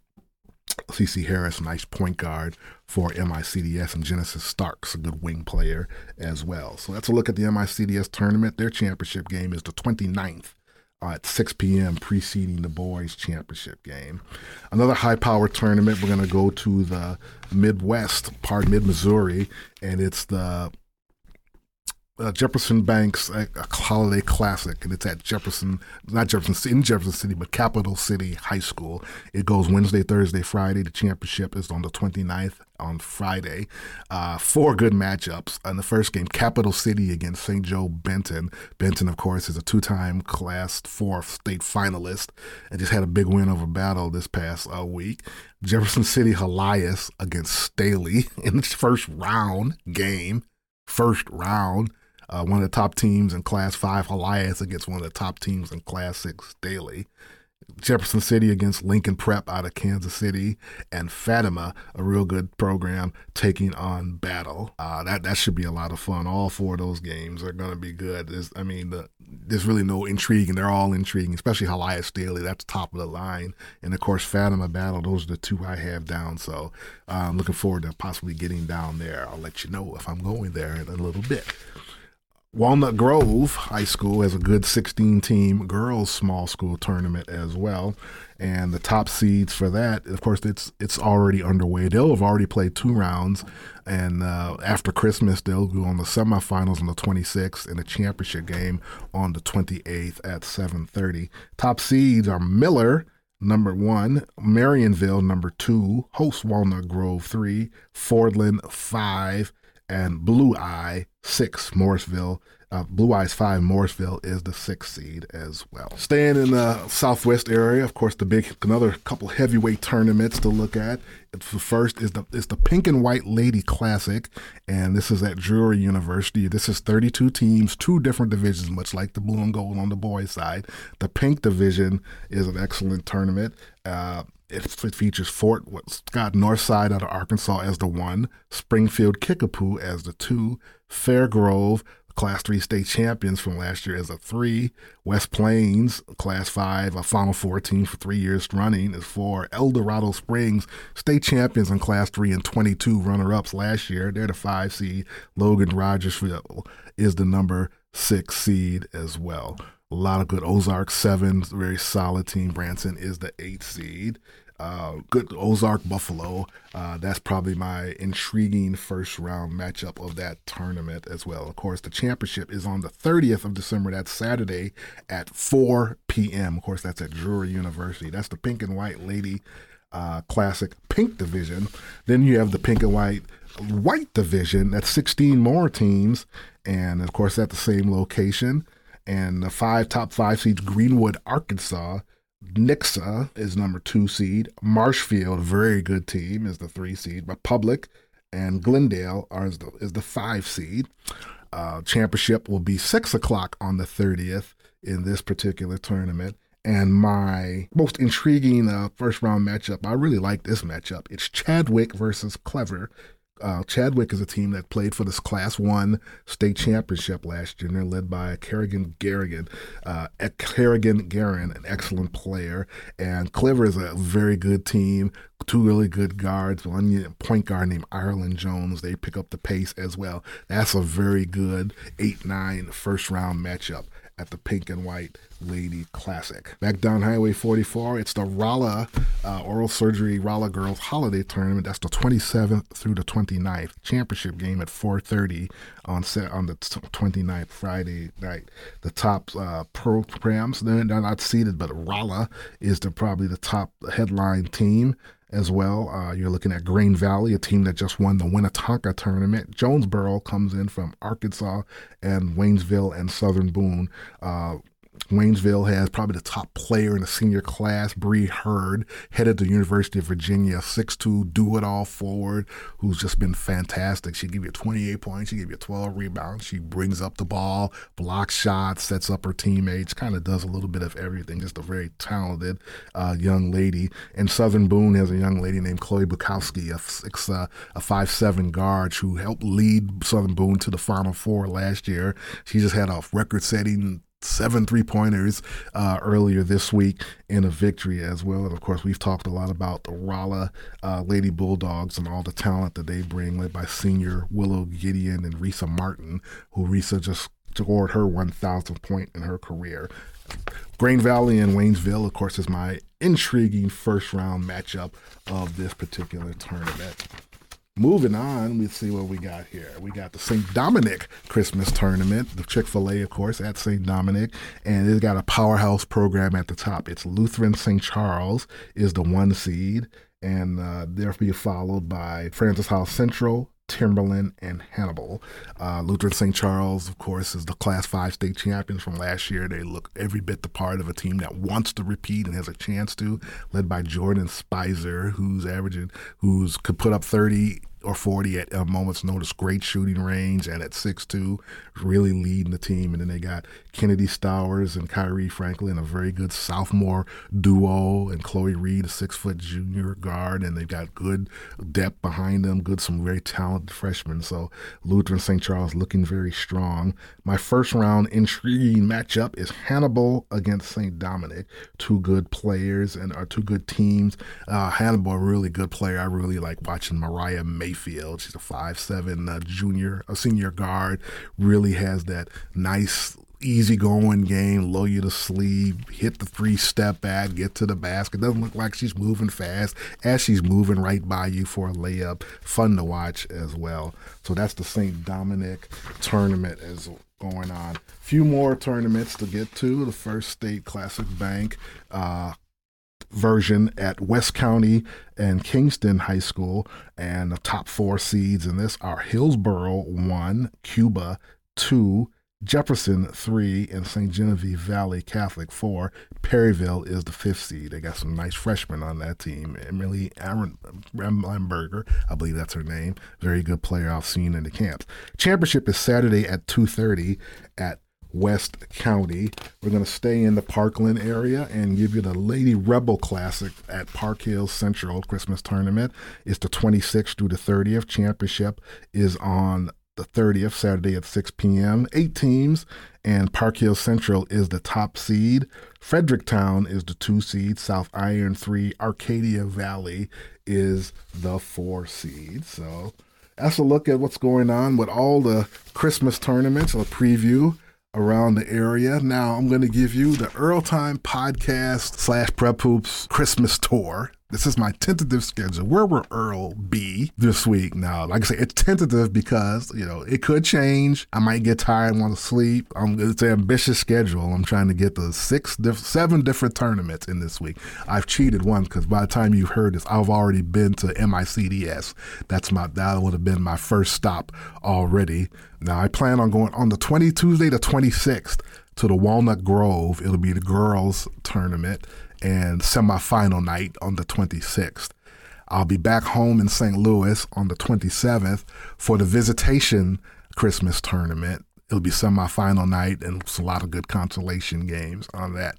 CC Harris, nice point guard for MICDS, and Genesis Starks, a good wing player as well. So that's a look at the MICDS tournament. Their championship game is the 29th uh, Uh, at 6 p.m., preceding the boys' championship game. Another high power tournament, we're going to go to the Midwest, part mid Missouri, and it's the uh, Jefferson Banks uh, Holiday Classic, and it's at Jefferson, not Jefferson, in Jefferson City, but Capital City High School. It goes Wednesday, Thursday, Friday. The championship is on the 29th on Friday. Uh, four good matchups. In the first game, Capital City against St. Joe Benton. Benton, of course, is a two-time Class 4 state finalist and just had a big win over Battle this past uh, week. Jefferson City Helias against Staley in the first round game. First round uh, one of the top teams in Class 5, Helias against one of the top teams in Class 6, Daly. Jefferson City against Lincoln Prep out of Kansas City, and Fatima, a real good program, taking on Battle. Uh, that that should be a lot of fun. All four of those games are going to be good. There's, I mean, the, there's really no intrigue, and they're all intriguing, especially Helias Daly. That's top of the line, and of course Fatima Battle. Those are the two I have down. So uh, I'm looking forward to possibly getting down there. I'll let you know if I'm going there in a little bit. Walnut Grove High School has a good 16 team girls small school tournament as well. And the top seeds for that, of course, it's it's already underway. They'll have already played two rounds, and uh, after Christmas, they'll go on the semifinals on the 26th and the championship game on the 28th at 7:30. Top seeds are Miller, number one, Marionville, number two, host Walnut Grove, three, Fordland, five, and Blue Eye six Morrisville. Uh, Blue Eyes five Morrisville is the sixth seed as well. Staying in the Southwest area, of course, the big another couple heavyweight tournaments to look at. The first is the is the Pink and White Lady Classic, and this is at Drury University. This is 32 teams, two different divisions, much like the blue and gold on the boys' side. The pink division is an excellent tournament. Uh, it, features Fort Scott Northside out of Arkansas as the one, Springfield Kickapoo as the two, Fairgrove, Class 3 state champions from last year as a three, West Plains, Class 5, a Final Four team for three years running is four, El Dorado Springs, state champions in Class 3 and 22 runner ups last year. They're the five seed. Logan Rogersville is the number six seed as well. A lot of good Ozark seven, very solid team. Branson is the eighth seed. Uh, good Ozark Buffalo. Uh, that's probably my intriguing first round matchup of that tournament as well. Of course, the championship is on the 30th of December. That's Saturday at 4 p.m. Of course, that's at Drury University. That's the pink and white lady uh, classic pink division. Then you have the pink and white white division. That's 16 more teams. And of course, at the same location. And the five top five seeds Greenwood, Arkansas Nixa is number two seed. Marshfield, very good team, is the three seed. Republic and Glendale are is the, is the five seed. Uh, championship will be six o'clock on the 30th in this particular tournament. And my most intriguing uh, first round matchup, I really like this matchup. It's Chadwick versus Clever uh, Chadwick is a team that played for this Class One state championship last year, and they're led by Kerrigan Garrigan, uh, Kerrigan Garin, an excellent player, and Clever is a very good team. Two really good guards, one point guard named Ireland Jones. They pick up the pace as well. That's a very good 8 9 first round matchup at the Pink and White Lady Classic. Back down Highway 44, it's the Rolla uh, Oral Surgery Rolla Girls Holiday Tournament. That's the 27th through the 29th. Championship game at 4:30 on set on the 29th Friday night. The top uh, programs they're, not seated, but Rolla is the probably the top headline team as well. Uh, you're looking at Grain Valley, a team that just won the Winnetonka tournament. Jonesboro comes in from Arkansas, and Waynesville and Southern Boone. Uh, Waynesville has probably the top player in the senior class, Bree Hurd, headed to the University of Virginia, 6'2", do-it-all forward, who's just been fantastic. She give you 28 points, she give you 12 rebounds, she brings up the ball, blocks shots, sets up her teammates, kind of does a little bit of everything. Just a very talented uh, young lady. And Southern Boone has a young lady named Chloe Bukowski, a, six, uh, a 5'7 guard who helped lead Southern Boone to the Final Four last year. She just had a record-setting seven three pointers uh, earlier this week in a victory as well. And of course, we've talked a lot about the Rolla uh, Lady Bulldogs and all the talent that they bring, led by senior Willow Gideon and Risa Martin, who Risa just scored her 1,000th point in her career. Grain Valley and Waynesville, of course, is my intriguing first round matchup of this particular tournament. Moving on, let's see what we got here. We got the St. Dominic Christmas Tournament, the Chick fil A, of course, at St. Dominic, and it's got a powerhouse program at the top. It's Lutheran St. Charles is the one seed, and uh, they'll be followed by Francis Howell Central, Timberland, and Hannibal. Uh, Lutheran St. Charles, of course, is the Class 5 state champions from last year. They look every bit the part of a team that wants to repeat and has a chance to, led by Jordan Spicer, who's averaging, who's could put up 30 or 40 at a moment's notice. Great shooting range, and at 6'2, really leading the team. And then they got Kennedy Stowers and Kyrie Franklin, a very good sophomore duo, and Chloe Reed, a six foot junior guard. And they've got good depth behind them, good, some very talented freshmen. So Lutheran St. Charles looking very strong. My first round intriguing matchup is Hannibal against St. Dominic. Two good players and are two good teams. Uh, Hannibal, really good player. I really like watching Mariah Mayfield. She's a five-seven uh, junior, a senior guard. Really has that nice easygoing game, low you to sleep, hit the three step back, get to the basket. Doesn't look like she's moving fast as she's moving right by you for a layup. Fun to watch as well. So that's the St. Dominic tournament as going on. Few more tournaments to get to. The First State Classic Bank. Uh, version at West County and Kingston High School. And the top four seeds in this are Hillsboro 1, Cuba 2, Jefferson three and St. Genevieve Valley Catholic four. Perryville is the fifth seed. They got some nice freshmen on that team. Emily Aaron Remlenberger, I believe that's her name. Very good player I've seen in the camps. Championship is Saturday at two thirty at West County. We're going to stay in the Parkland area and give you the Lady Rebel Classic at Park Hill Central Christmas Tournament. It's the 26th through the 30th. Championship is on the 30th, Saturday at 6 p.m. Eight teams, and Park Hill Central is the top seed. Fredericktown is the two seed. South Iron three. Arcadia Valley is the four seed. So that's a look at what's going on with all the Christmas tournaments, a preview around the area. Now I'm going to give you the Earl Time podcast slash Prep Hoops Christmas tour. This is my tentative schedule. Where will Earl be this week? Now, like I say, it's tentative because, you know, it could change. I might get tired and want to sleep. I'm, it's an ambitious schedule. I'm trying to get the six, diff- seven different tournaments in this week. I've cheated one because by the time you've heard this, I've already been to MICDS. That's my, that would have been my first stop already. Now, I plan on going on the 20, Tuesday the 26th to the Walnut Grove. It'll be the girls tournament and semifinal night on the 26th. I'll be back home in St. Louis on the 27th for the visitation Christmas tournament. It'll be semifinal night and it's a lot of good consolation games on that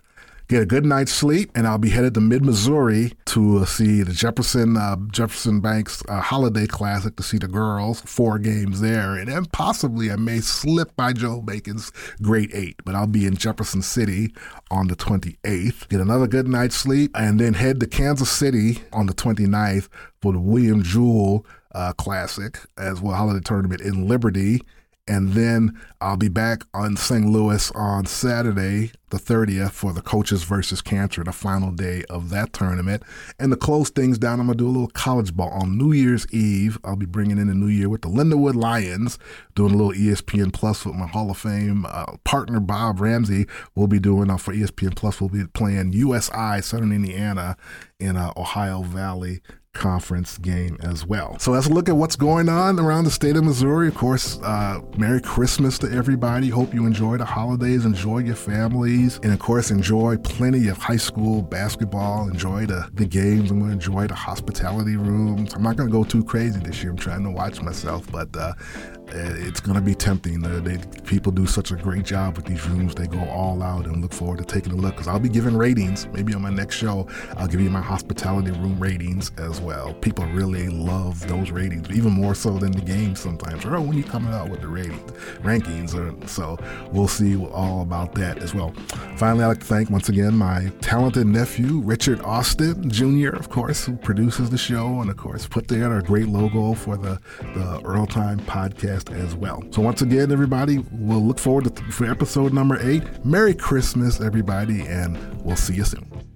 get a good night's sleep, and I'll be headed to Mid Missouri to uh, see the Jefferson uh, Jefferson Banks uh, Holiday Classic to see the girls. Four games there, and then possibly I may slip by Joe Bacon's Great Eight, but I'll be in Jefferson City on the 28th. Get another good night's sleep, and then head to Kansas City on the 29th for the William Jewell uh, Classic as well holiday tournament in Liberty. And then I'll be back on St. Louis on Saturday, the 30th, for the Coaches versus Cancer, the final day of that tournament. And to close things down, I'm going to do a little college ball on New Year's Eve. I'll be bringing in the new year with the Lindenwood Lions, doing a little ESPN Plus with my Hall of Fame uh, partner, Bob Ramsey. We'll be doing uh, for ESPN Plus, we'll be playing USI, Southern Indiana, in uh, Ohio Valley conference game as well. So let's look at what's going on around the state of Missouri. Of course, uh, Merry Christmas to everybody. Hope you enjoy the holidays, enjoy your families, and of course, enjoy plenty of high school basketball. Enjoy the, the games. I'm going to enjoy the hospitality rooms. I'm not going to go too crazy this year. I'm trying to watch myself, but uh, it's going to be tempting. Uh, they, people do such a great job with these rooms. They go all out and look forward to taking a look because I'll be giving ratings. Maybe on my next show, I'll give you my hospitality room ratings as well. People really love those ratings, even more so than the game sometimes. Or when you coming out with the ratings, rankings. Or, so we'll see all about that as well. Finally, I'd like to thank once again my talented nephew, Richard Austin Jr., of course, who produces the show and, of course, put together a great logo for the, the Earl Time podcast as well. So, once again, everybody, we'll look forward to for episode number eight. Merry Christmas, everybody, and we'll see you soon.